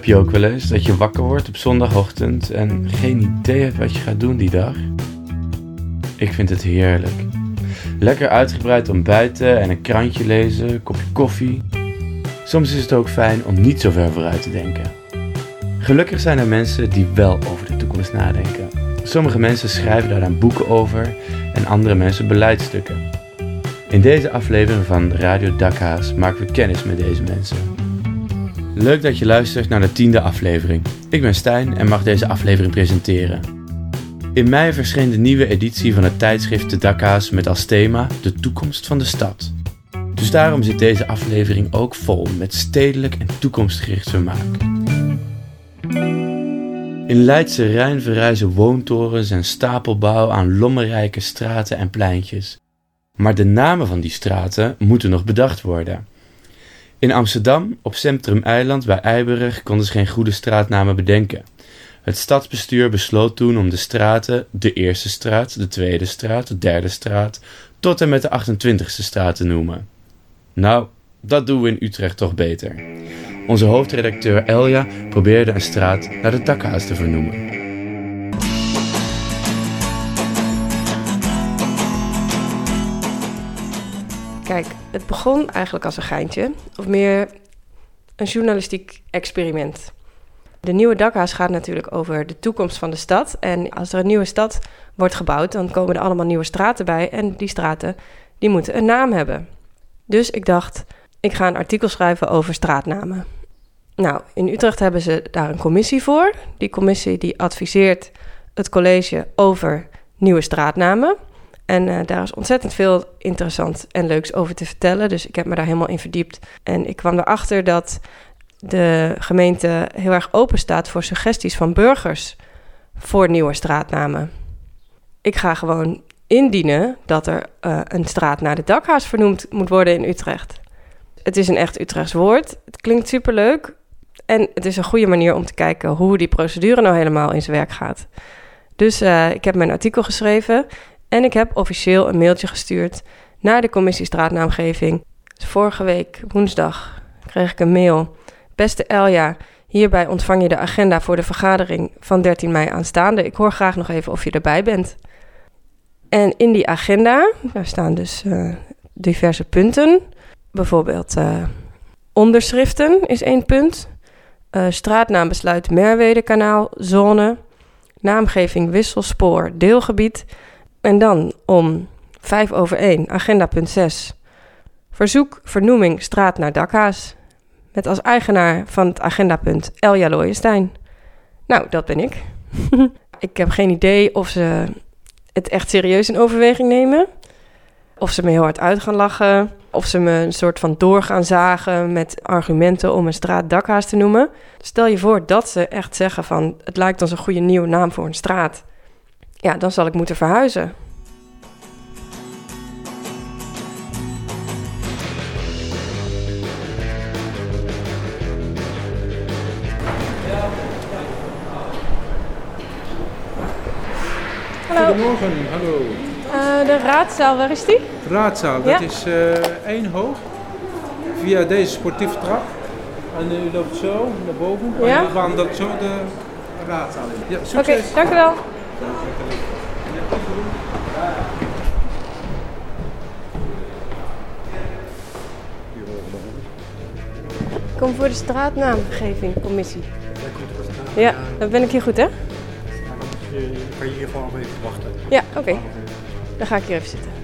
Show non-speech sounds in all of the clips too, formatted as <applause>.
Heb je ook wel eens dat je wakker wordt op zondagochtend en geen idee hebt wat je gaat doen die dag? Ik vind het heerlijk. Lekker uitgebreid ontbijten en een krantje lezen, een kopje koffie. Soms is het ook fijn om niet zo ver vooruit te denken. Gelukkig zijn er mensen die wel over de toekomst nadenken. Sommige mensen schrijven daar dan boeken over en andere mensen beleidstukken. In deze aflevering van Radio Dakhaas maken we kennis met deze mensen. Leuk dat je luistert naar de tiende aflevering. Ik ben Stijn en mag deze aflevering presenteren. In mei verscheen de nieuwe editie van het tijdschrift De Dakhaas met als thema de toekomst van de stad. Dus daarom zit deze aflevering ook vol met stedelijk en toekomstgericht vermaak. In Leidse Rijn verrijzen woontorens en stapelbouw aan lommerrijke straten en pleintjes. Maar de namen van die straten moeten nog bedacht worden. In Amsterdam, op Centrum Eiland bij Eiberg, konden ze geen goede straatnamen bedenken. Het stadsbestuur besloot toen om de straten de Eerste Straat, de Tweede Straat, de Derde Straat, tot en met de 28e straat te noemen. Nou, dat doen we in Utrecht toch beter. Onze hoofdredacteur Elja probeerde een straat naar de Dakhaas te vernoemen. Kijk, het begon eigenlijk als een geintje, of meer een journalistiek experiment. De nieuwe dakhaas gaat natuurlijk over de toekomst van de stad. En als er een nieuwe stad wordt gebouwd, dan komen er allemaal nieuwe straten bij. En die straten die moeten een naam hebben. Dus ik dacht, ik ga een artikel schrijven over straatnamen. Nou, in Utrecht hebben ze daar een commissie voor. Die commissie die adviseert het college over nieuwe straatnamen. En uh, daar is ontzettend veel interessant en leuks over te vertellen. Dus ik heb me daar helemaal in verdiept. En ik kwam erachter dat de gemeente heel erg open staat voor suggesties van burgers voor nieuwe straatnamen. Ik ga gewoon indienen dat er uh, een straat naar de dakhaas vernoemd moet worden in Utrecht. Het is een echt Utrechts woord. Het klinkt superleuk. En het is een goede manier om te kijken hoe die procedure nou helemaal in zijn werk gaat. Dus uh, ik heb mijn artikel geschreven en ik heb officieel een mailtje gestuurd naar de commissie straatnaamgeving. Vorige week, woensdag, kreeg ik een mail. Beste Elja, hierbij ontvang je de agenda voor de vergadering van 13 mei aanstaande. Ik hoor graag nog even of je erbij bent. En in die agenda, daar staan dus uh, diverse punten. Bijvoorbeeld uh, onderschriften is één punt. Uh, straatnaambesluit Merwede zone. Naamgeving Wisselspoor, deelgebied. En dan om 5 over 1, agenda punt 6. Verzoek vernoeming straat naar Dakhaas. Met als eigenaar van het agendapunt Elja Looijenstein. Nou, dat ben ik. <laughs> ik heb geen idee of ze het echt serieus in overweging nemen. Of ze me heel hard uit gaan lachen. Of ze me een soort van door gaan zagen met argumenten om een straat Dakhaas te noemen. Stel je voor dat ze echt zeggen van het lijkt ons een goede nieuwe naam voor een straat ja, dan zal ik moeten verhuizen. Hallo. Goedemorgen, hallo. Uh, de raadzaal, waar is die? De raadzaal, dat is uh, één hoog. Via deze sportieve trap. En u loopt zo naar boven. Ja? En we gaan dat zo de raadzaal in. Ja, succes. Oké, okay, dank u wel. Kom voor de straatnaamgeving, commissie. Ja, dan ben ik hier goed, hè? Dan kan je hier gewoon even wachten. Ja, oké. Dan ga ik hier even zitten.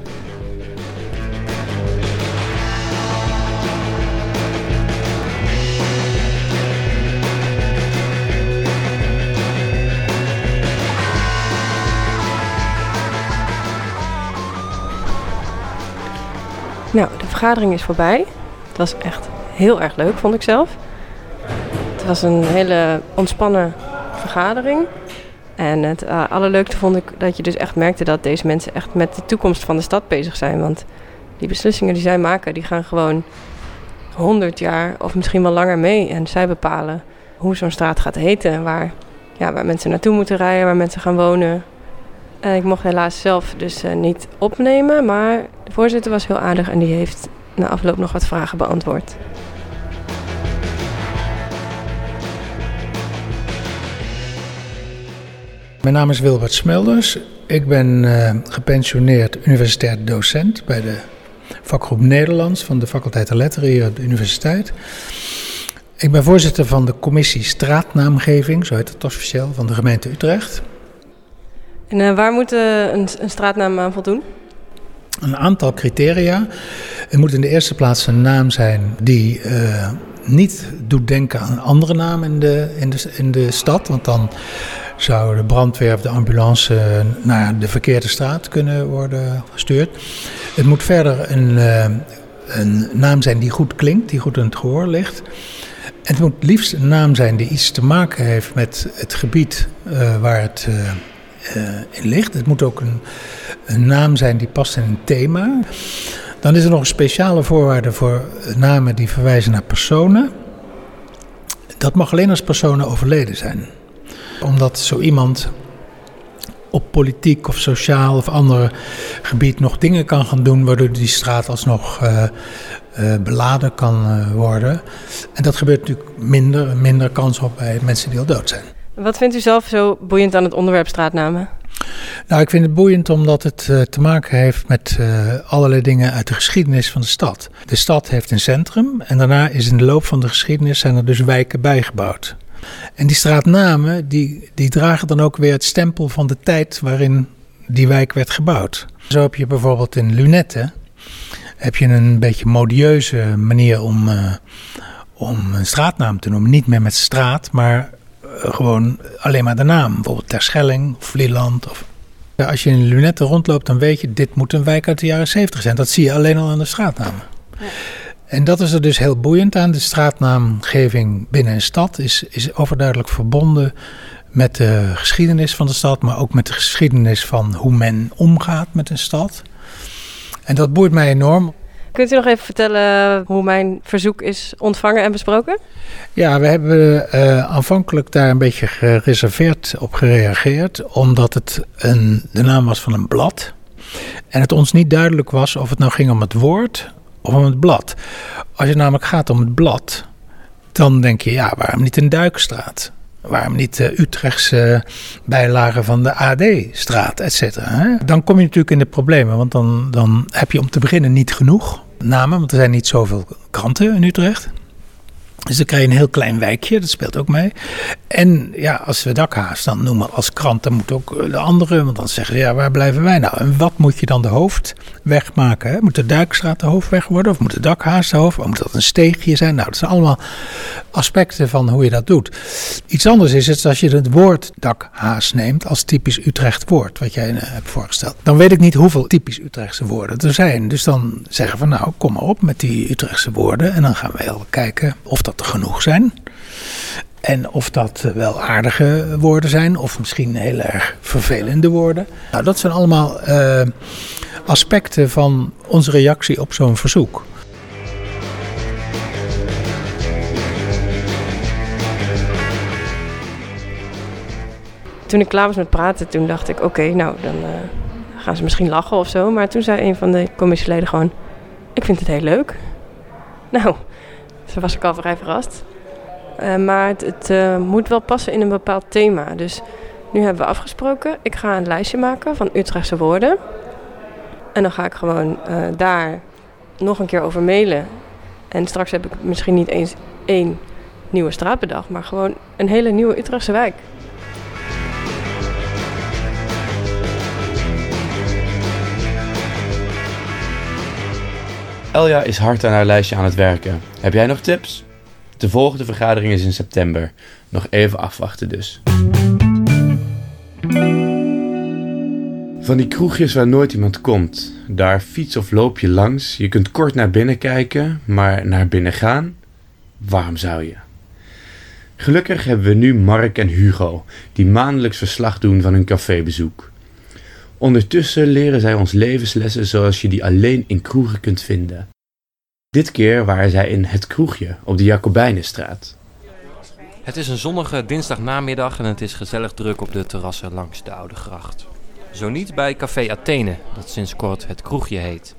Nou, de vergadering is voorbij. Het was echt heel erg leuk, vond ik zelf. Het was een hele ontspannen vergadering. En het uh, allerleukste vond ik dat je dus echt merkte dat deze mensen echt met de toekomst van de stad bezig zijn. Want die beslissingen die zij maken, die gaan gewoon 100 jaar of misschien wel langer mee. En zij bepalen hoe zo'n straat gaat heten en waar, ja, waar mensen naartoe moeten rijden, waar mensen gaan wonen. Eh, ik mocht helaas zelf dus eh, niet opnemen, maar de voorzitter was heel aardig en die heeft na afloop nog wat vragen beantwoord. Mijn naam is Wilbert Smelders. Ik ben eh, gepensioneerd universitair docent bij de vakgroep Nederlands van de faculteit Letteren hier aan de universiteit. Ik ben voorzitter van de commissie Straatnaamgeving, zo heet het officieel, van de gemeente Utrecht. En uh, waar moet uh, een, een straatnaam aan voldoen? Een aantal criteria. Het moet in de eerste plaats een naam zijn die niet doet denken aan andere namen in de, in, de, in de stad. Want dan zou de brandweer of de ambulance naar de verkeerde straat kunnen worden gestuurd. Het moet verder een, een naam zijn die goed klinkt, die goed in het gehoor ligt. Het moet liefst een naam zijn die iets te maken heeft met het gebied waar het ligt. Het moet ook een, een, naam zijn die past in een thema. Dan is er nog een speciale voorwaarde voor namen die verwijzen naar personen. Dat mag alleen als personen overleden zijn. Omdat zo iemand op politiek of sociaal of ander gebied nog dingen kan gaan doen waardoor die straat alsnog uh, uh, beladen kan worden. En dat gebeurt natuurlijk minder, minder kans op bij mensen die al dood zijn. Wat vindt u zelf zo boeiend aan het onderwerp straatnamen? Nou, ik vind het boeiend omdat het uh, te maken heeft met uh, allerlei dingen uit de geschiedenis van de stad. De stad heeft een centrum en daarna is in de loop van de geschiedenis zijn er dus wijken bijgebouwd. En die straatnamen die, die dragen dan ook weer het stempel van de tijd waarin die wijk werd gebouwd. Zo heb je bijvoorbeeld in Lunette heb je een beetje modieuze manier om, uh, om een straatnaam te noemen. Niet meer met straat, maar gewoon alleen maar de naam. Bijvoorbeeld Terschelling of Vlieland. Of... Als je in Lunette rondloopt, dan weet je, dit moet een wijk uit de jaren 70 zijn. Dat zie je alleen al aan de straatnamen. Ja. En dat is er dus heel boeiend aan. De straatnaamgeving binnen een stad is, is overduidelijk verbonden met de geschiedenis van de stad, maar ook met de geschiedenis van hoe men omgaat met een stad. En dat boeit mij enorm. Kunt u nog even vertellen hoe mijn verzoek is ontvangen en besproken? Ja, we hebben uh, aanvankelijk daar een beetje gereserveerd op gereageerd, omdat het een, de naam was van een blad. En het ons niet duidelijk was of het nou ging om het woord of om het blad. Als het namelijk gaat om het blad, dan denk je, ja, waarom niet een Duikstraat? Waarom niet de Utrechtse bijlagen van de AD-straat, et cetera? Dan kom je natuurlijk in de problemen, want dan, dan heb je om te beginnen niet genoeg namen, want er zijn niet zoveel kranten in Utrecht. Dus dan krijg je een heel klein wijkje, dat speelt ook mee. En ja, als we dakhaas dan noemen als krant, dan moet ook de andere, want dan zeggen ze, ja, waar blijven wij nou? En wat moet je dan de hoofdweg maken? Moet de Duikstraat de hoofdweg worden? Of moet de dakhaas de hoofdweg? Moet dat een steegje zijn? Nou, dat zijn allemaal aspecten van hoe je dat doet. Iets anders is het als je het woord dakhaas neemt als typisch Utrecht woord, wat jij uh, hebt voorgesteld. Dan weet ik niet hoeveel typisch Utrechtse woorden er zijn. Dus dan zeggen we, nou, kom maar op met die Utrechtse woorden. En dan gaan we wel kijken of genoeg zijn. En of dat wel aardige woorden zijn, of misschien heel erg vervelende woorden. Nou, dat zijn allemaal uh, aspecten van onze reactie op zo'n verzoek. Toen ik klaar was met praten, toen dacht ik: oké, nou dan uh, gaan ze misschien lachen of zo. Maar toen zei een van de commissieleden gewoon: Ik vind het heel leuk. Nou, was ik al vrij verrast. Uh, maar het, uh, moet wel passen in een bepaald thema. Dus nu hebben we afgesproken. Ik ga een lijstje maken van Utrechtse woorden. En dan ga ik gewoon uh, daar nog een keer over mailen. En straks heb ik misschien niet eens één nieuwe straat maar gewoon een hele nieuwe Utrechtse wijk. Elja is hard aan haar lijstje aan het werken. Heb jij nog tips? De volgende vergadering is in september. Nog even afwachten dus. Van die kroegjes waar nooit iemand komt. Daar fiets of loop je langs. Je kunt kort naar binnen kijken, maar naar binnen gaan? Waarom zou je? Gelukkig hebben we nu Mark en Hugo, die maandelijks verslag doen van hun cafébezoek. Ondertussen leren zij ons levenslessen zoals je die alleen in kroegen kunt vinden. Dit keer waren zij in Het Kroegje op de Jacobijnenstraat. Het is een zonnige dinsdagnamiddag en het is gezellig druk op de terrassen langs de Oude Gracht. Zo niet bij Café Athene, dat sinds kort Het Kroegje heet.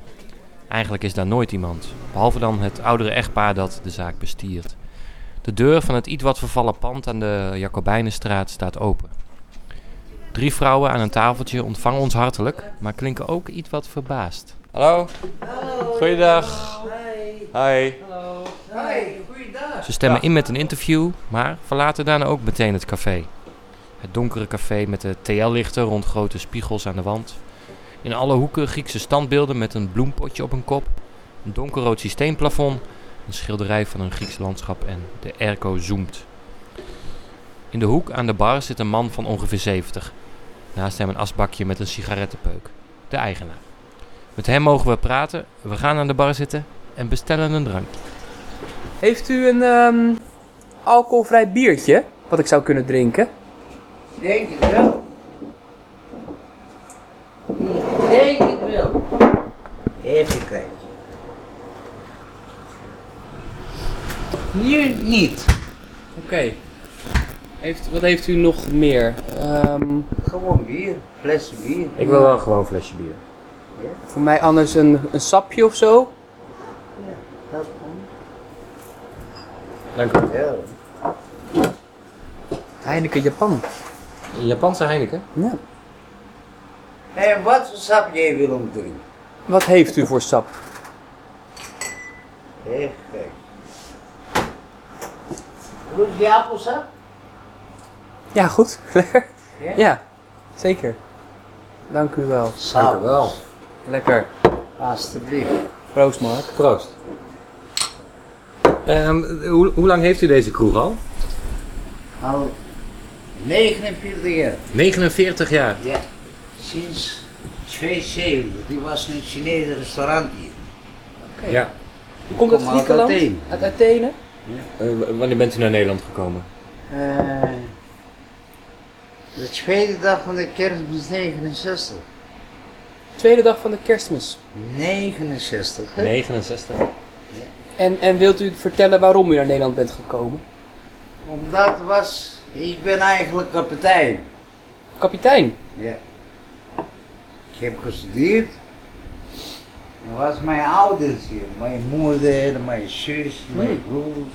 Eigenlijk is daar nooit iemand, behalve dan het oudere echtpaar dat de zaak bestiert. De deur van het iets wat vervallen pand aan de Jacobijnenstraat staat open. Drie vrouwen aan een tafeltje ontvangen ons hartelijk, maar klinken ook iets wat verbaasd. Hallo. Hallo. Goeiedag. Hi. Hi. Hallo. Hi. Goeiedag. Ze stemmen in met een interview, maar verlaten daarna ook meteen het café. Het donkere café met de TL-lichten rond grote spiegels aan de wand. In alle hoeken Griekse standbeelden met een bloempotje op een kop. Een donkerrood systeemplafond. Een schilderij van een Grieks landschap en de airco zoomt. In de hoek aan de bar zit een man van ongeveer 70. Naast hem een asbakje met een sigarettenpeuk. De eigenaar. Met hem mogen we praten. We gaan aan de bar zitten en bestellen een drank. Heeft u een ehm, alcoholvrij biertje wat ik zou kunnen drinken? Denk het wel. Denk het wel. Even kijken. Hier niet. Oké. Heeft, wat heeft u nog meer? Ehm, Gewoon bier. Fles bier. Ik wil wel gewoon een flesje bier. voor mij anders een, een sapje of zo? Dat komt. Dank u. Ja. Heineken Japan. Japanse Heineken? Ja. En wat voor sap jij wil om te drinken? Wat heeft u voor sap? Even kijken. Wil je appelsap? Ja, goed. <laughs> Lekker. Ja? Ja, zeker. Dank u wel. Sap. wel. Lekker. Alsjeblieft. Proost, Mark. Proost. Ehm, hoe, hoe lang heeft u deze kroeg al? Al 49 jaar. 49 jaar. Ja. Sinds 72. Die was een Chinese restaurant hier. Ja. Hoe komt dat Kom uit Griekenland? Athene. Uit Athene? Eh, w- wanneer bent u naar Nederland gekomen? Eh, de tweede dag van de kerstmis 69. Tweede dag van de kerstmis. 69. hè? 69. En, en wilt u vertellen waarom u naar Nederland bent gekomen? Omdat was, ik ben eigenlijk kapitein. Kapitein. Ja. Ik heb gestudeerd. Dat was mijn ouders hier. Mijn moeder, mijn zus, mijn broers.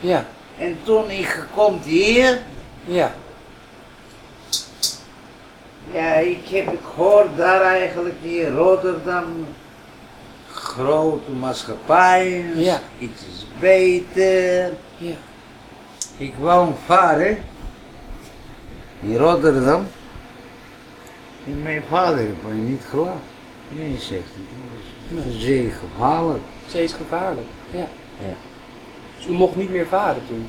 Ja. En toen ik gekomen hier, Ja. Ja, ik heb het gehoord daar eigenlijk in Rotterdam. Grote maatschappijen, Ja. iets is beter. Ja. Ik wou varen in Rotterdam. En mijn vader heeft mij niet gelaten. Nee, zegt hij. Dat is zeer gevaarlijk. Is gevaarlijk. Ja. Ja. Dus u mocht niet meer varen toen?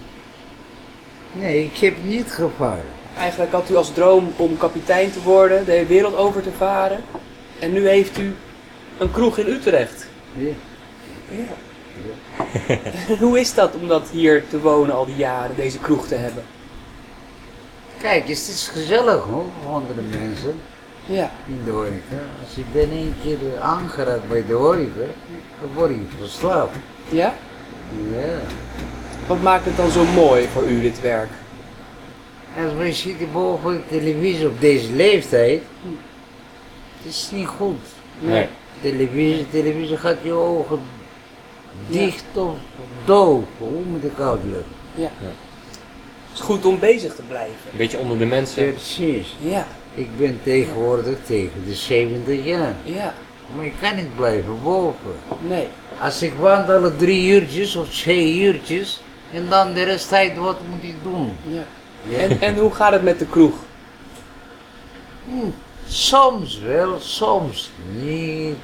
Nee, ik heb niet gevaren. Eigenlijk had u als droom om kapitein te worden, de hele wereld over te varen. En nu heeft u een kroeg in Utrecht. Ja. <laughs> Hoe is dat om dat hier te wonen al die jaren, deze kroeg te hebben? Kijk, het is gezellig hoor, voor andere mensen Ja. in de horeca. Als je ben één keer aangeraakt bij de horeca, dan word je verslaafd. Ja? Ja. Wat maakt het dan zo mooi voor u, dit werk? Als wij zitten boven de televisie op deze leeftijd, het is niet goed. Nee. Televisie, televisie gaat je ogen dicht of doof. Hoe moet ik uitleggen? Ja. Het is goed om bezig te blijven. Een beetje onder de mensen. Precies. Ja. Ik ben tegenwoordig tegen de 70 jaar. Ja. Maar ik kan niet blijven boven. Nee. Als ik wandel drie uurtjes of twee uurtjes en dan de rest tijd wat moet ik doen? Ja. En, en hoe gaat het met de kroeg? Hm, Soms wel, soms niet.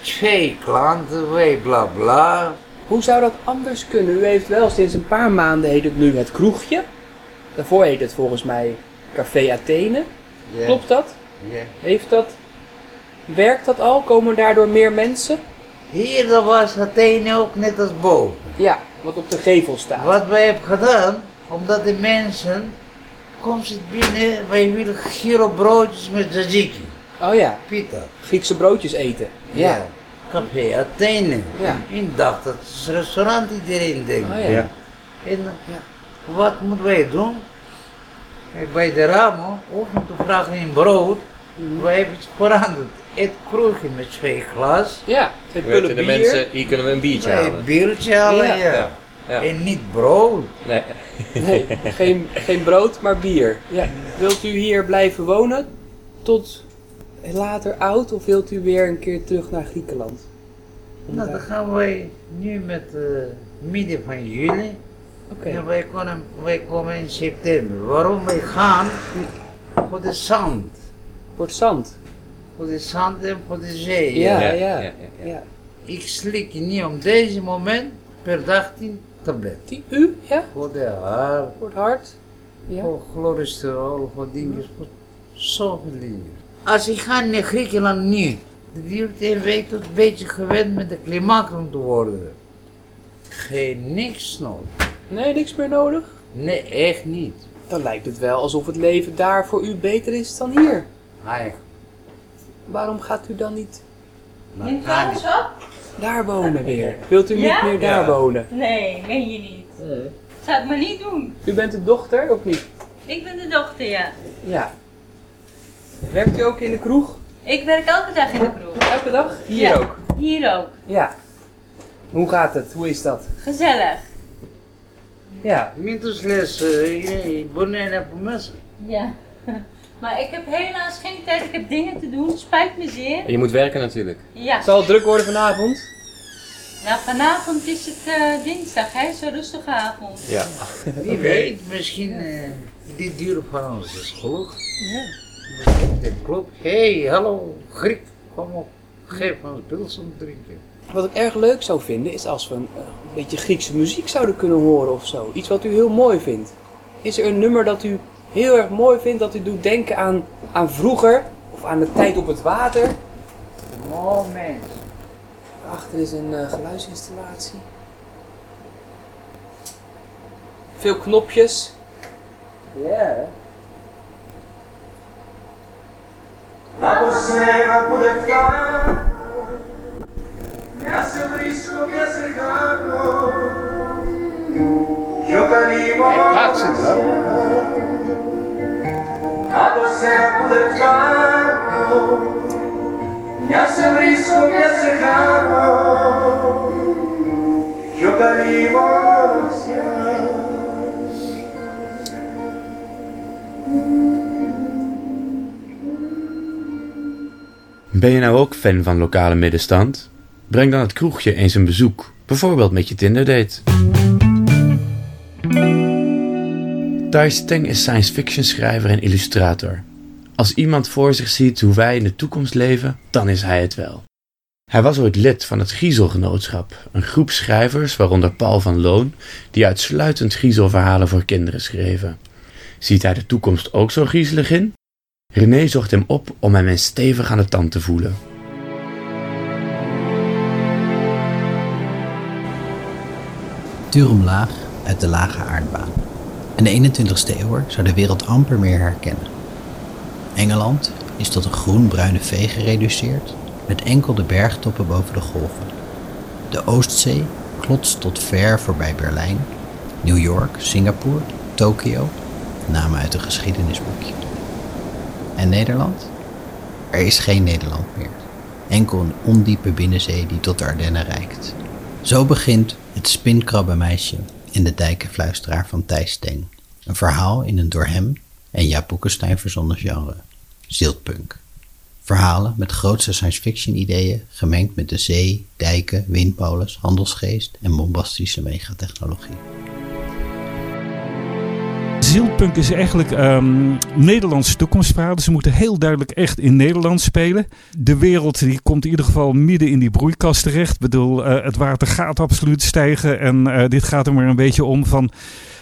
Twee klanten, wij bla bla. Hoe zou dat anders kunnen? U heeft wel sinds een paar maanden heet het nu het kroegje. Daarvoor heet het volgens mij Café Athene. Klopt dat? Ja. Heeft dat... Werkt dat al? Komen daardoor meer mensen? Hier was Athene ook net als boven. Ja, wat op de gevel staat. Wat wij hebben gedaan, omdat de mensen, kom ze binnen, wij willen giro broodjes met tzatziki, Oh ja, pita. Griekse broodjes eten. Ja. Café Athene. Ja. Ik dacht dat is een restaurant iedereen denkt. Oh ja. Ja. En wat moeten wij doen? Bij de ramen, of om te vragen in brood, Mhm. wij hebben het veranderd. Het kroegje met twee glas, Ja, twee de bier. mensen, hier kunnen we een biertje wij een halen. biertje halen, Ja. Ja. En niet brood. Nee. nee, geen, geen brood, maar bier. Ja. Wilt u hier blijven wonen tot later oud of wilt u weer een keer terug naar Griekenland? Nou, dan gaan wij nu met uh, midden van juli. Oké. En wij komen, wij komen in september. Waarom wij gaan? Voor de zand. Voor het zand? Voor de zand en voor de zee. Ja, ja, ja. ja, ja. Ik slik niet op deze moment per dag 10 tabletten. Die u? Ja? Voor de haar. Voor het hart? Ja. Voor cholesterol, voor dingen, voor zoveel dingen. Als ik ga naar Griekenland nu, het duurt een week tot een beetje gewend met de klimaat om te worden. Geen niks nodig. Nee, niks meer nodig? Nee, echt niet. Dan lijkt het wel alsof het leven daar voor u beter is dan hier. Eigenlijk. Waarom gaat u dan niet in op? Daar wonen weer? Wilt u niet meer daar wonen? Nee, meen je niet. Nee. Zou ik maar niet doen. U bent de dochter of niet? Ik ben de dochter, ja. Ja. Werkt u ook in de kroeg? Ik werk elke dag in de kroeg. Elke dag? Hier Ja. ook? Hier ook. Ja. Hoe gaat het? Hoe is dat? Gezellig. Ja. Muitas les bonen op mes. Ja. Maar ik heb helaas geen tijd. Ik heb dingen te doen. Spijt me zeer. Je moet werken natuurlijk. Ja. Zal het druk worden vanavond? Nou, vanavond is het eh, dinsdag, hè? Zo'n rustige avond. Ja. Wie weet, misschien uh, die duur van ons is geluk. Ja. De club. Hé, hey, hallo, Griek, kom op. Geef ons pils om te drinken. Wat ik erg leuk zou vinden is als we een, eh, een beetje Griekse muziek zouden kunnen horen of zo. Iets wat u heel mooi vindt. Is er een nummer dat u heel erg mooi vind dat u doet denken aan, aan vroeger of aan de tijd op het water. Moment. Achter is een eh, geluidsinstallatie. Veel knopjes. Ja. Yeah. Hij plaatst het wel. Ben je nou ook fan van lokale middenstand? Breng dan het kroegje eens een bezoek, bijvoorbeeld met je Tinder-date. Thijs Teng is science fiction schrijver en illustrator. Als iemand voor zich ziet hoe wij in de toekomst leven, dan is hij het wel. Hij was ooit lid van het Giezelgenootschap, een groep schrijvers, waaronder Paul van Loon, die uitsluitend griezelverhalen voor kinderen schreven. Ziet hij de toekomst ook zo griezelig in? René zocht hem op om hem eens stevig aan de tand te voelen. Tuur omlaag uit de lage aardbaan. In de 21ste eeuw zou de wereld amper meer herkennen. Engeland is tot een groen-bruine vee gereduceerd, met enkel de bergtoppen boven de golven. De Oostzee klotst tot ver voorbij Berlijn, New York, Singapore, Tokio, namen uit een geschiedenisboekje. En Nederland? Er is geen Nederland meer. Enkel een ondiepe binnenzee die tot de Ardennen reikt. Zo begint het spinkrabbenmeisje in de dijkenfluisteraar van Thijs Steng. Een verhaal in een door hem en Jaap Boekenstein verzonnen genre. Ziltpunk. Verhalen met grootste science fiction ideeën gemengd met de zee, dijken, windmolens, handelsgeest en bombastische megatechnologie. Ziltpunk is eigenlijk um, Nederlandse toekomstverhalen. Ze moeten heel duidelijk echt in Nederland spelen. De wereld die komt in ieder geval midden in die broeikast terecht. Ik bedoel, uh, het water gaat absoluut stijgen. En uh, dit gaat er maar een beetje om van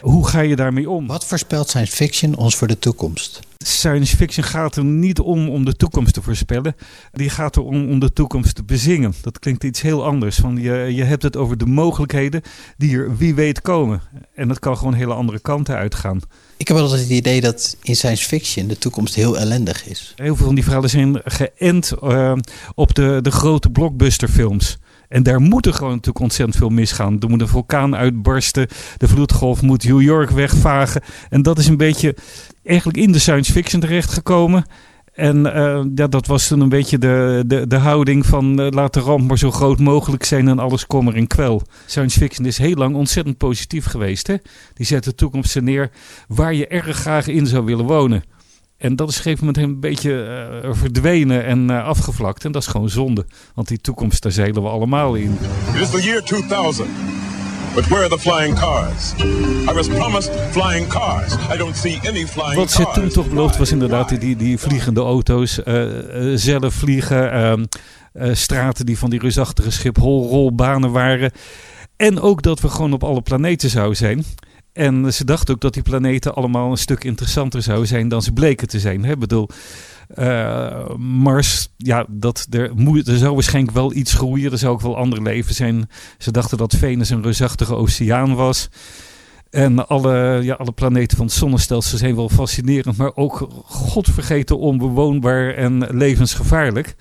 hoe ga je daarmee om? Wat voorspelt science fiction ons voor de toekomst? Science fiction gaat er niet om om de toekomst te voorspellen. Die gaat er om om de toekomst te bezingen. Dat klinkt iets heel anders. Van je, je hebt het over de mogelijkheden die er wie weet komen. En dat kan gewoon hele andere kanten uitgaan. Ik heb altijd het idee dat in science fiction de toekomst heel ellendig is. Heel veel van die verhalen zijn geënt uh, op de, de grote blockbusterfilms. En daar moet er gewoon natuurlijk ontzettend veel misgaan. Er moet een vulkaan uitbarsten. De vloedgolf moet New York wegvagen. En dat is een beetje eigenlijk in de science fiction terechtgekomen. En uh, ja, dat was toen een beetje de, de, de houding van uh, laat de ramp maar zo groot mogelijk zijn en alles kommer en kwel. Science fiction is heel lang ontzettend positief geweest. Hè? Die zet de toekomst neer waar je erg graag in zou willen wonen. En dat is op een gegeven moment een beetje uh, verdwenen en afgevlakt. En dat is gewoon zonde. Want die toekomst, daar zeilen we allemaal in. It is the year 2000. But where are the flying cars? I was promised flying cars. I don't see any flying Wat ze toen toch beloofd was inderdaad die, die vliegende auto's, uh, uh, zelf vliegen, uh, straten die van die reusachtige Schiphol-rolbanen waren. En ook dat we gewoon op alle planeten zouden zijn. En ze dachten ook dat die planeten allemaal een stuk interessanter zouden zijn dan ze bleken te zijn. Ik bedoel, uh, Mars, ja, dat, er, er zou waarschijnlijk wel iets groeien. Er zou ook wel ander leven zijn. Ze dachten dat Venus een reusachtige oceaan was. En alle, ja, alle planeten van het zonnestelsel zijn wel fascinerend, maar ook godvergeten onbewoonbaar en levensgevaarlijk.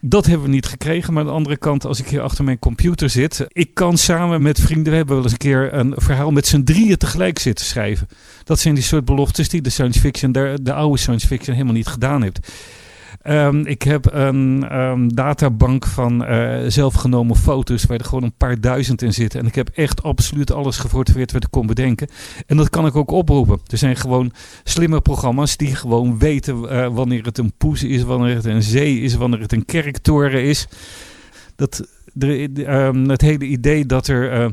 Dat hebben we niet gekregen. Maar aan de andere kant, als ik hier achter mijn computer zit. Ik kan samen met vrienden. We hebben wel eens een keer een verhaal met z'n drieën tegelijk zitten schrijven. Dat zijn die soort beloftes die de science fiction, de, de oude science fiction, helemaal niet gedaan heeft. Um, ik heb een um, databank van uh, zelfgenomen foto's waar er gewoon een paar duizend in zitten. En ik heb echt absoluut alles gefotografeerd wat ik kon bedenken. En dat kan ik ook oproepen. Er zijn gewoon slimme programma's die gewoon weten uh, wanneer het een poes is, wanneer het een zee is, wanneer het een kerktoren is. Dat, de, um, het hele idee dat er... Uh,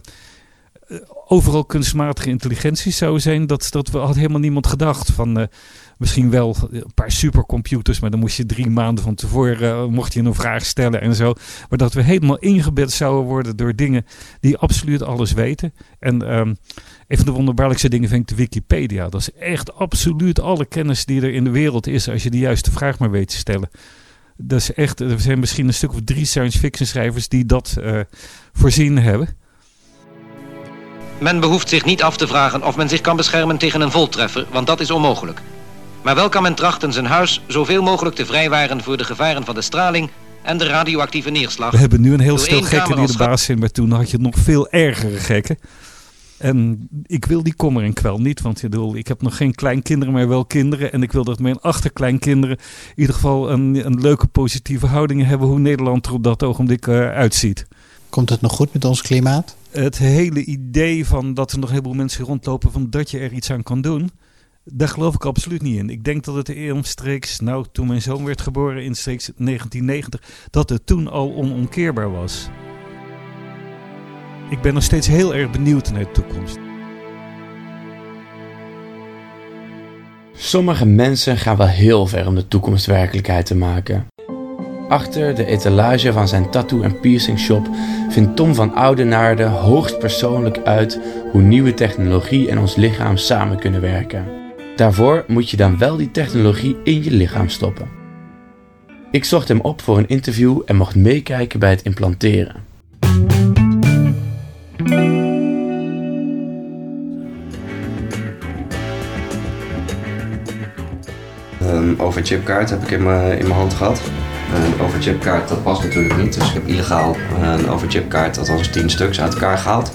overal kunstmatige intelligentie zou zijn, dat, dat had helemaal niemand gedacht. Van, misschien wel een paar supercomputers, maar dan moest je drie maanden van tevoren, uh, mocht je een vraag stellen en zo. Maar dat we helemaal ingebed zouden worden door dingen die absoluut alles weten. En um, een van de wonderbaarlijkste dingen vind ik de Wikipedia. Dat is echt absoluut alle kennis die er in de wereld is, als je de juiste vraag maar weet te stellen. Dat is echt, er zijn misschien een stuk of drie science fiction schrijvers die dat uh, voorzien hebben. Men behoeft zich niet af te vragen of men zich kan beschermen tegen een voltreffer, want dat is onmogelijk. Maar wel kan men trachten zijn huis zoveel mogelijk te vrijwaren voor de gevaren van de straling en de radioactieve neerslag. We hebben nu een heel stel gekken die de baas zijn, maar toen had je nog veel ergere gekken. En ik wil die kommer en kwel niet, want ik, bedoel, ik heb nog geen kleinkinderen, maar wel kinderen. En ik wil dat mijn achterkleinkinderen in ieder geval een, een leuke positieve houding hebben hoe Nederland er op dat ogenblik uh, uitziet. Komt het nog goed met ons klimaat? Het hele idee van dat er nog een heleboel mensen rondlopen van dat je er iets aan kan doen, daar geloof ik absoluut niet in. Ik denk dat het omstreeks, nou toen mijn zoon werd geboren in streeks 1990, dat het toen al onomkeerbaar was. Ik ben nog steeds heel erg benieuwd naar de toekomst. Sommige mensen gaan wel heel ver om de toekomst werkelijkheid te maken. Achter de etalage van zijn tattoo- en piercing shop vindt Tom van Oudenaarde hoogstpersoonlijk uit hoe nieuwe technologie en ons lichaam samen kunnen werken. Daarvoor moet je dan wel die technologie in je lichaam stoppen. Ik zocht hem op voor een interview en mocht meekijken bij het implanteren. Een overchipkaart heb ik in mijn, in mijn hand gehad. Een overchipkaart dat past natuurlijk niet, dus ik heb illegaal een overchipkaart, althans 10 stuks, uit elkaar gehaald.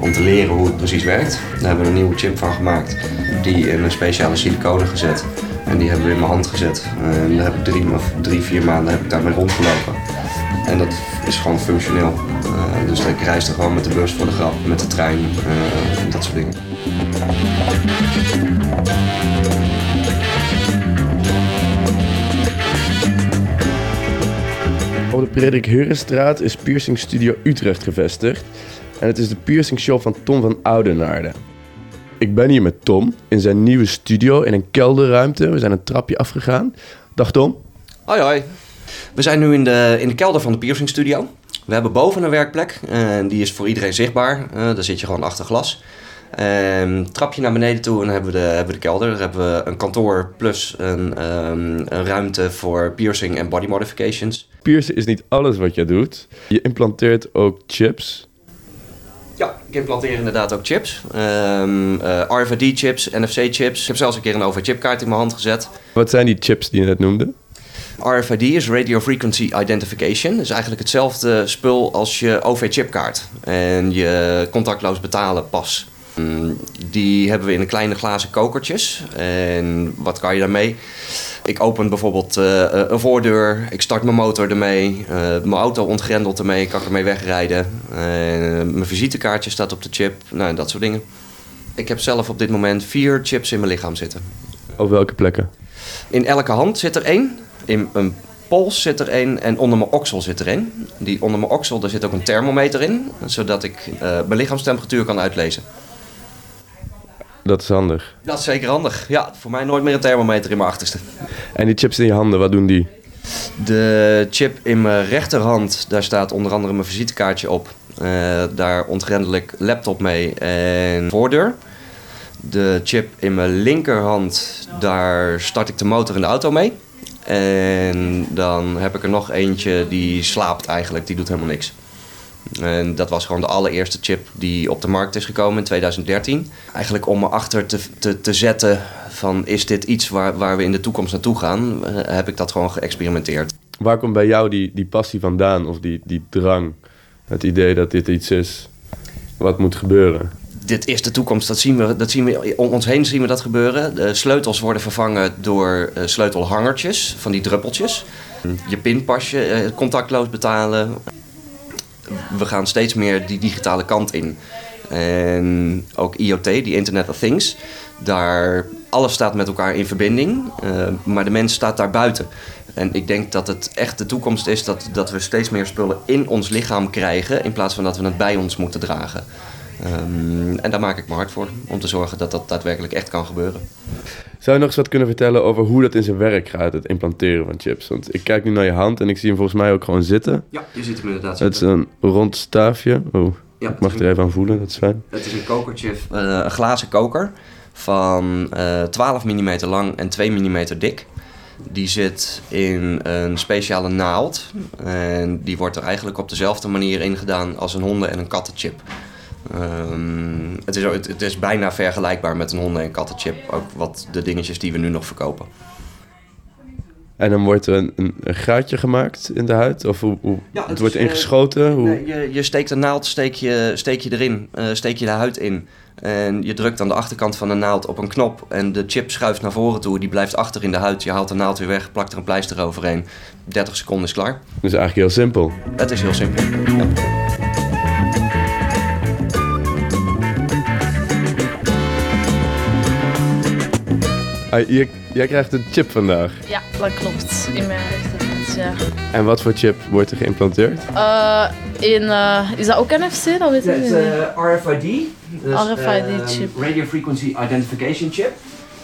Om te leren hoe het precies werkt. Daar hebben we een nieuwe chip van gemaakt, die in een speciale siliconen gezet. En die hebben we in mijn hand gezet. En daar heb ik drie, of drie, vier maanden heb ik daarmee rondgelopen. En dat is gewoon functioneel. Uh, dus ik reis er gewoon met de bus voor de grap, met de trein, uh, dat soort dingen. Op de Frederik Heurenstraat is Piercing Studio Utrecht gevestigd. En het is de piercing shop van Tom van Oudenaarde. Ik ben hier met Tom in zijn nieuwe studio in een kelderruimte. We zijn een trapje afgegaan. Dag Tom. Hoi hoi. We zijn nu in de, in de kelder van de piercing studio. We hebben boven een werkplek en die is voor iedereen zichtbaar. Uh, daar zit je gewoon achter glas. Um, trapje naar beneden toe en dan hebben we de, hebben we de kelder. Daar hebben we een kantoor plus een, um, een ruimte voor piercing en body modifications. Piercen is niet alles wat je doet. Je implanteert ook chips. Ja, ik implanteer inderdaad ook chips. Um, uh, RFID-chips, NFC-chips. Ik heb zelfs een keer een OV-chipkaart in mijn hand gezet. Wat zijn die chips die je net noemde? RFID is Radio Frequency Identification. Dat is eigenlijk hetzelfde spul als je OV-chipkaart en je contactloos betalen pas. Die hebben we in kleine glazen kokertjes. En wat kan je daarmee? Ik open bijvoorbeeld eh, een voordeur, ik start mijn motor ermee, eh, mijn auto ontgrendelt ermee, ik kan ermee wegrijden. Eh, mijn visitekaartje staat op de chip, nou, dat soort dingen. Ik heb zelf op dit moment vier chips in mijn lichaam zitten. Op welke plekken? In elke hand zit er één, in een pols zit er één en onder mijn oksel zit er één. Die onder mijn oksel, daar zit ook een thermometer in, zodat ik mijn lichaamstemperatuur kan uitlezen. Dat is handig. Dat is zeker handig. Ja, voor mij nooit meer een thermometer in mijn achterste. En die chips in je handen, wat doen die? De chip in mijn rechterhand, daar staat onder andere mijn visitekaartje op. Eh, daar ontgrendel ik laptop mee en voordeur. De chip in mijn linkerhand, daar start ik de motor in de auto mee. En dan heb ik er nog eentje die slaapt eigenlijk, die doet helemaal niks. En dat was gewoon de allereerste chip die op de markt is gekomen in 2013. Eigenlijk om me achter te, te, te zetten van is dit iets waar, waar we in de toekomst naartoe gaan, eh, heb ik dat gewoon geëxperimenteerd. Waar komt bij jou die, die passie vandaan of die, die drang? Het idee dat dit iets is wat moet gebeuren? Dit is de toekomst, dat zien we, dat zien we om ons heen zien we dat gebeuren. De sleutels worden vervangen door eh, sleutelhangertjes, van die druppeltjes. Je pinpasje, eh, contactloos betalen. We gaan steeds meer die digitale kant in. En ook IoT, die Internet of Things, daar alles staat met elkaar in verbinding, eh, maar de mens staat daar buiten. En ik denk dat het echt de toekomst is dat, dat we steeds meer spullen in ons lichaam krijgen, in plaats van dat we het bij ons moeten dragen. Ehm, en daar maak ik me hard voor, om te zorgen dat dat daadwerkelijk echt kan gebeuren. Zou je nog eens wat kunnen vertellen over hoe dat in zijn werk gaat, het implanteren van chips? Want ik kijk nu naar je hand en ik zie hem volgens mij ook gewoon zitten. Ja, je ziet hem inderdaad Het is zitten. een rond staafje. Oh, Ja, ik mag het er even aan voelen, dat is fijn. Het is een kokertje, eh, een glazen koker van eh 12 mm lang en 2 mm dik. Die zit in een speciale naald. En die wordt er eigenlijk op dezelfde manier ingedaan als een honden- en een kattenchip. Ehm, het, is, ook- het, het is bijna vergelijkbaar met een honden- en kattenchip. Ook wat de dingetjes die we nu nog verkopen. En dan wordt er een, een, een gaatje gemaakt in de huid? Of hoe, hoe- Ja, het, het wordt is, eh, ingeschoten? Hoe... Nee, je, je steekt de naald steek je, steek je erin, eh, steek je de huid in. En je drukt aan de achterkant van de naald op een knop. En de chip schuift naar voren toe. Die blijft achter in de huid. Je haalt de naald weer weg, plakt er een pleister overheen. 30 seconden is klaar. Dus eigenlijk heel simpel. Het is heel simpel. Ja. Ah, je- jij krijgt een chip vandaag. Ja, dat klopt. In mijn rechterhand, ja. En wat voor chip wordt er geïmplanteerd? Eh, in, eh, is dat ook NFC? Dat weet ik niet. RFID. Dus, RFID-chip. ehm, Radio Frequency Identification Chip.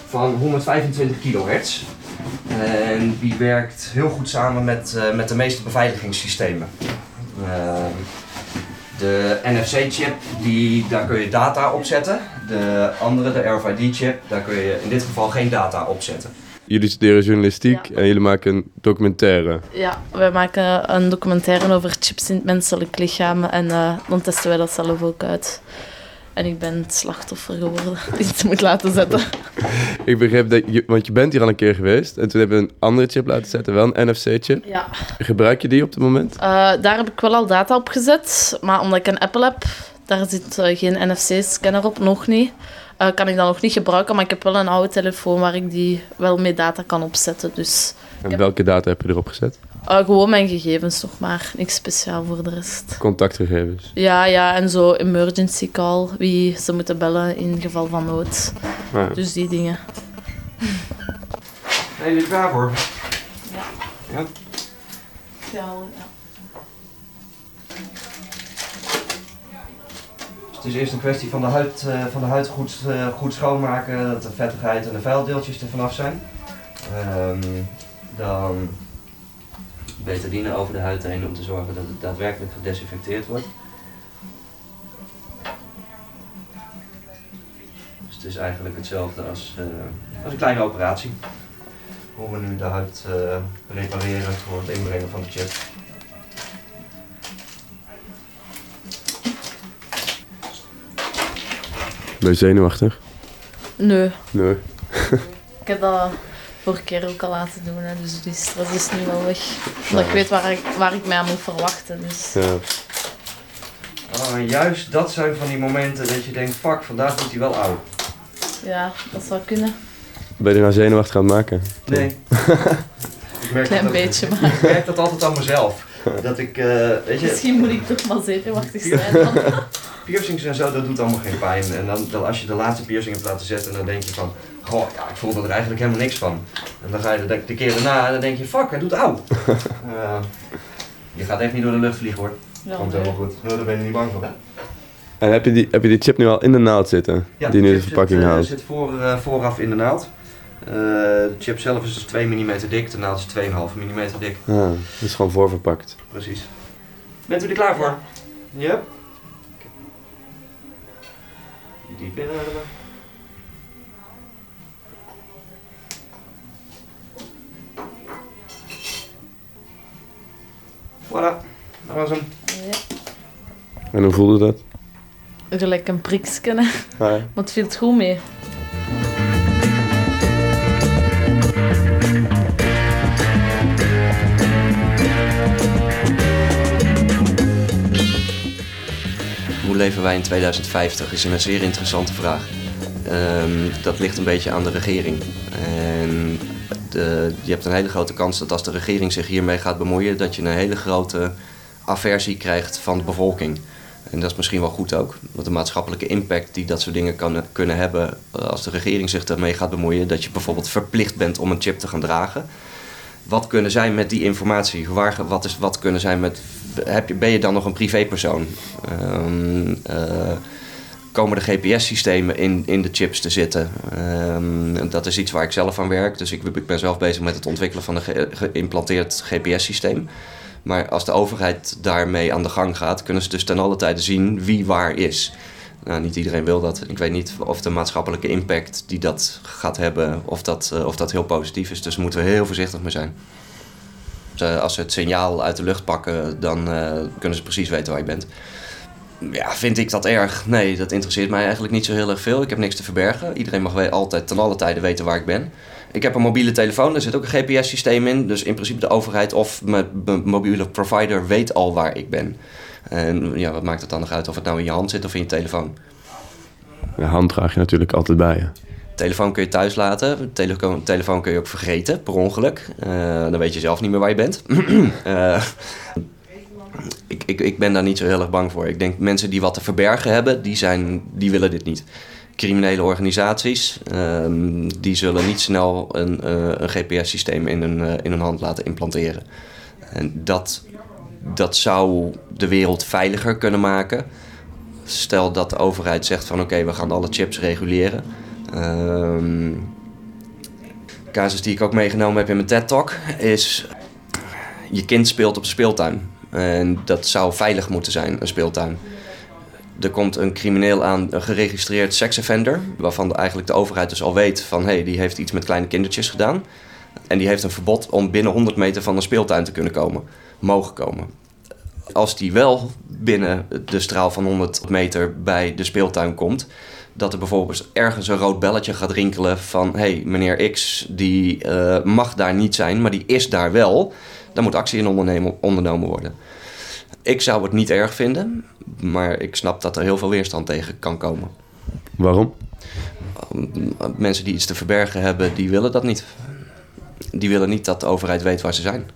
Van 125 kilohertz. En die werkt heel goed samen met, eh, met de meeste beveiligingssystemen. Ehm, de NFC-chip, die, daar kun je data op zetten. De andere, de RFID-chip, daar kun je in dit geval geen data op zetten. Jullie studeren journalistiek en jullie maken een documentaire. Ja, wij maken een documentaire over chips in het menselijk lichaam en eh, dan testen wij dat zelf ook uit. En ik ben het slachtoffer geworden <laughs> die het moet laten zetten. <laughs> Ik begreep dat je, want je bent hier al een keer geweest en toen hebben we een andere chip laten zetten, wel een NFC-chip. Ja. Gebruik je die op het moment? Eh, daar heb ik wel al data op gezet, maar omdat ik een Apple heb, daar zit eh, geen NFC-scanner op, nog niet. Eh, kan ik dat nog niet gebruiken, maar ik heb wel een oude telefoon waar ik die wel mee data kan opzetten. Dus En heb, welke data heb je erop gezet? eh, gewoon mijn gegevens nog maar, niks speciaal voor de rest. Contactgegevens. Ja, ja, en zo emergency call, wie ze moeten bellen in geval van nood. Ah. Dus die dingen. Ben je er klaar voor? Ja. Ja? Ja, Dus het is eerst een kwestie van de huid, eh, van de huid goed, eh, goed schoonmaken, dat de vettigheid en de vuildeeltjes er vanaf zijn. Ehm, dan betadine over de huid heen om te zorgen dat het daadwerkelijk gedesinfecteerd wordt. Dus het is eigenlijk hetzelfde als, eh, als een kleine operatie. Hoe we nu de huid repareren voor het inbrengen van de chip. Ben je zenuwachtig? Nee, Nee. <laughs> ik heb dat vorige keer ook al laten doen, hè, dus die stress is nu wel weg. Omdat ik weet waar ik, waar ik mij aan moet verwachten. Dus. Ja. En juist dat zijn van die momenten dat je denkt, fuck, vandaag wordt hij wel oud. Ja, dat zou kunnen. Ben je nou zenuwachtig aan het maken? Nee. <laughs> Ik merk Klein dat- beetje, maar- Ik merk dat altijd aan mezelf. Dat ik, eh, weet je... Misschien moet ik toch maar zenuwachtig <laughs> zijn dan. Piercings en zo, dat doet allemaal geen pijn. En dan, dan als je de laatste piercing hebt laten zetten, dan denk je van... Goh, ja, ik voel er eigenlijk helemaal niks van. En dan ga je de, de keer daarna en dan denk je... Fuck, hij doet auw. <laughs> Eh, je gaat echt niet door de lucht vliegen hoor. Ja, Komt nee. helemaal goed. Nou, daar ben je niet bang voor. En heb je, die, heb je die chip nu al in de naald zitten? Ja, die nu de verpakking zit, houdt? zit voor, eh, vooraf in de naald. Eh, de chip zelf is dus 2 mm dik, de naald is 2,5 mm dik. Ah, dat is gewoon voorverpakt. Precies. Bent u er klaar voor? Ja. Diep inademen. Voilà, dat was hem. En hoe voelde dat? Gelijk een priksje, hè. Ah, ja. Maar het viel goed mee. Leven wij in 2050 is een zeer interessante vraag. Ehm, dat ligt een beetje aan de regering. En de, je hebt een hele grote kans dat als de regering zich hiermee gaat bemoeien, dat je een hele grote aversie krijgt van de bevolking. En dat is misschien wel goed ook, want de maatschappelijke impact die dat soort dingen kan, kunnen hebben eh, als de regering zich ermee gaat bemoeien, dat je bijvoorbeeld verplicht bent om een chip te gaan dragen. Wat kunnen zij met die informatie? Waar, wat, is, wat kunnen zij met. Heb je, ben je dan nog een privépersoon? Ehm, eh, komen de GPS-systemen in, in de chips te zitten? Ehm, dat is iets waar ik zelf aan werk. Dus ik, ik ben zelf bezig met het ontwikkelen van een ge- geïmplanteerd GPS-systeem. Maar als de overheid daarmee aan de gang gaat, kunnen ze dus ten alle tijde zien wie waar is. Nou, niet iedereen wil dat. Ik weet niet of de maatschappelijke impact die dat gaat hebben, of dat, eh, of dat heel positief is. Dus moeten we heel voorzichtig mee zijn. Dus, eh, als ze het signaal uit de lucht pakken, dan eh, kunnen ze precies weten waar je bent. Ja, vind ik dat erg? Nee, dat interesseert mij eigenlijk niet zo heel erg veel. Ik heb niks te verbergen. Iedereen mag altijd ten alle tijde weten waar ik ben. Ik heb een mobiele telefoon, daar zit ook een GPS-systeem in. Dus in principe de overheid of mijn mobiele provider weet al waar ik ben. En ja, wat maakt het dan nog uit of het nou in je hand zit of in je telefoon? De hand draag je natuurlijk altijd bij je. Telefoon kun je thuis laten. Telefoon, telefoon kun je ook vergeten, per ongeluk. Eh, dan weet je zelf niet meer waar je bent. <clears throat> Eh, ik, ik, ik ben daar niet zo heel erg bang voor. Ik denk mensen die wat te verbergen hebben, die, zijn, die willen dit niet. Criminele organisaties, ehm, die zullen niet snel een, eh, een GPS-systeem in hun, in hun hand laten implanteren. En dat, dat zou de wereld veiliger kunnen maken. Stel dat de overheid zegt van oké, we gaan alle chips reguleren. Ehm casus die ik ook meegenomen heb in mijn TED-talk is... Je kind speelt op speeltuin. En dat zou veilig moeten zijn, een speeltuin. Er komt een crimineel aan, een geregistreerd seksoffender... waarvan de, eigenlijk de overheid dus al weet van... hé, hey, die heeft iets met kleine kindertjes gedaan. En die heeft een verbod om binnen 100 meter van een speeltuin te kunnen komen. Mogen komen. Als die wel binnen de straal van 100 meter bij de speeltuin komt... dat er bijvoorbeeld ergens een rood belletje gaat rinkelen van... hé, hey, meneer X, die eh, mag daar niet zijn, maar die is daar wel... dan moet actie in ondernemen, ondernomen worden. Ik zou het niet erg vinden, maar ik snap dat er heel veel weerstand tegen kan komen. Waarom? Mensen die iets te verbergen hebben, die willen dat niet. Die willen niet dat de overheid weet waar ze zijn.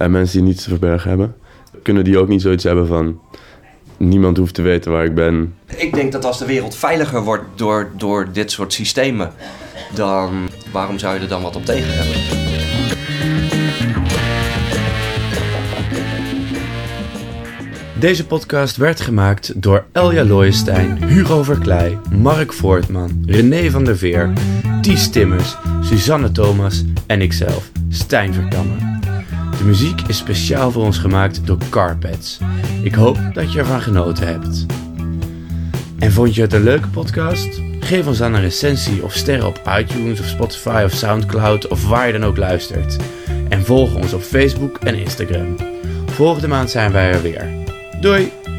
En mensen die niets te verbergen hebben, kunnen die ook niet zoiets hebben van... Niemand hoeft te weten waar ik ben. Ik denk dat als de wereld veiliger wordt door, door dit soort systemen, dan waarom zou je er dan wat op tegen hebben? Deze podcast werd gemaakt door Elja Looijenstein, Hugo Verkleij, Mark Voortman, René van der Veer, Ties Timmers, Suzanne Thomas en ikzelf, Stijn Verkammer. De muziek is speciaal voor ons gemaakt door Carpets. Ik hoop dat je ervan genoten hebt. En vond je het een leuke podcast? Geef ons dan een recensie of sterren op iTunes of Spotify of Soundcloud of waar je dan ook luistert. En volg ons op Facebook en Instagram. Volgende maand zijn wij er weer. Doei!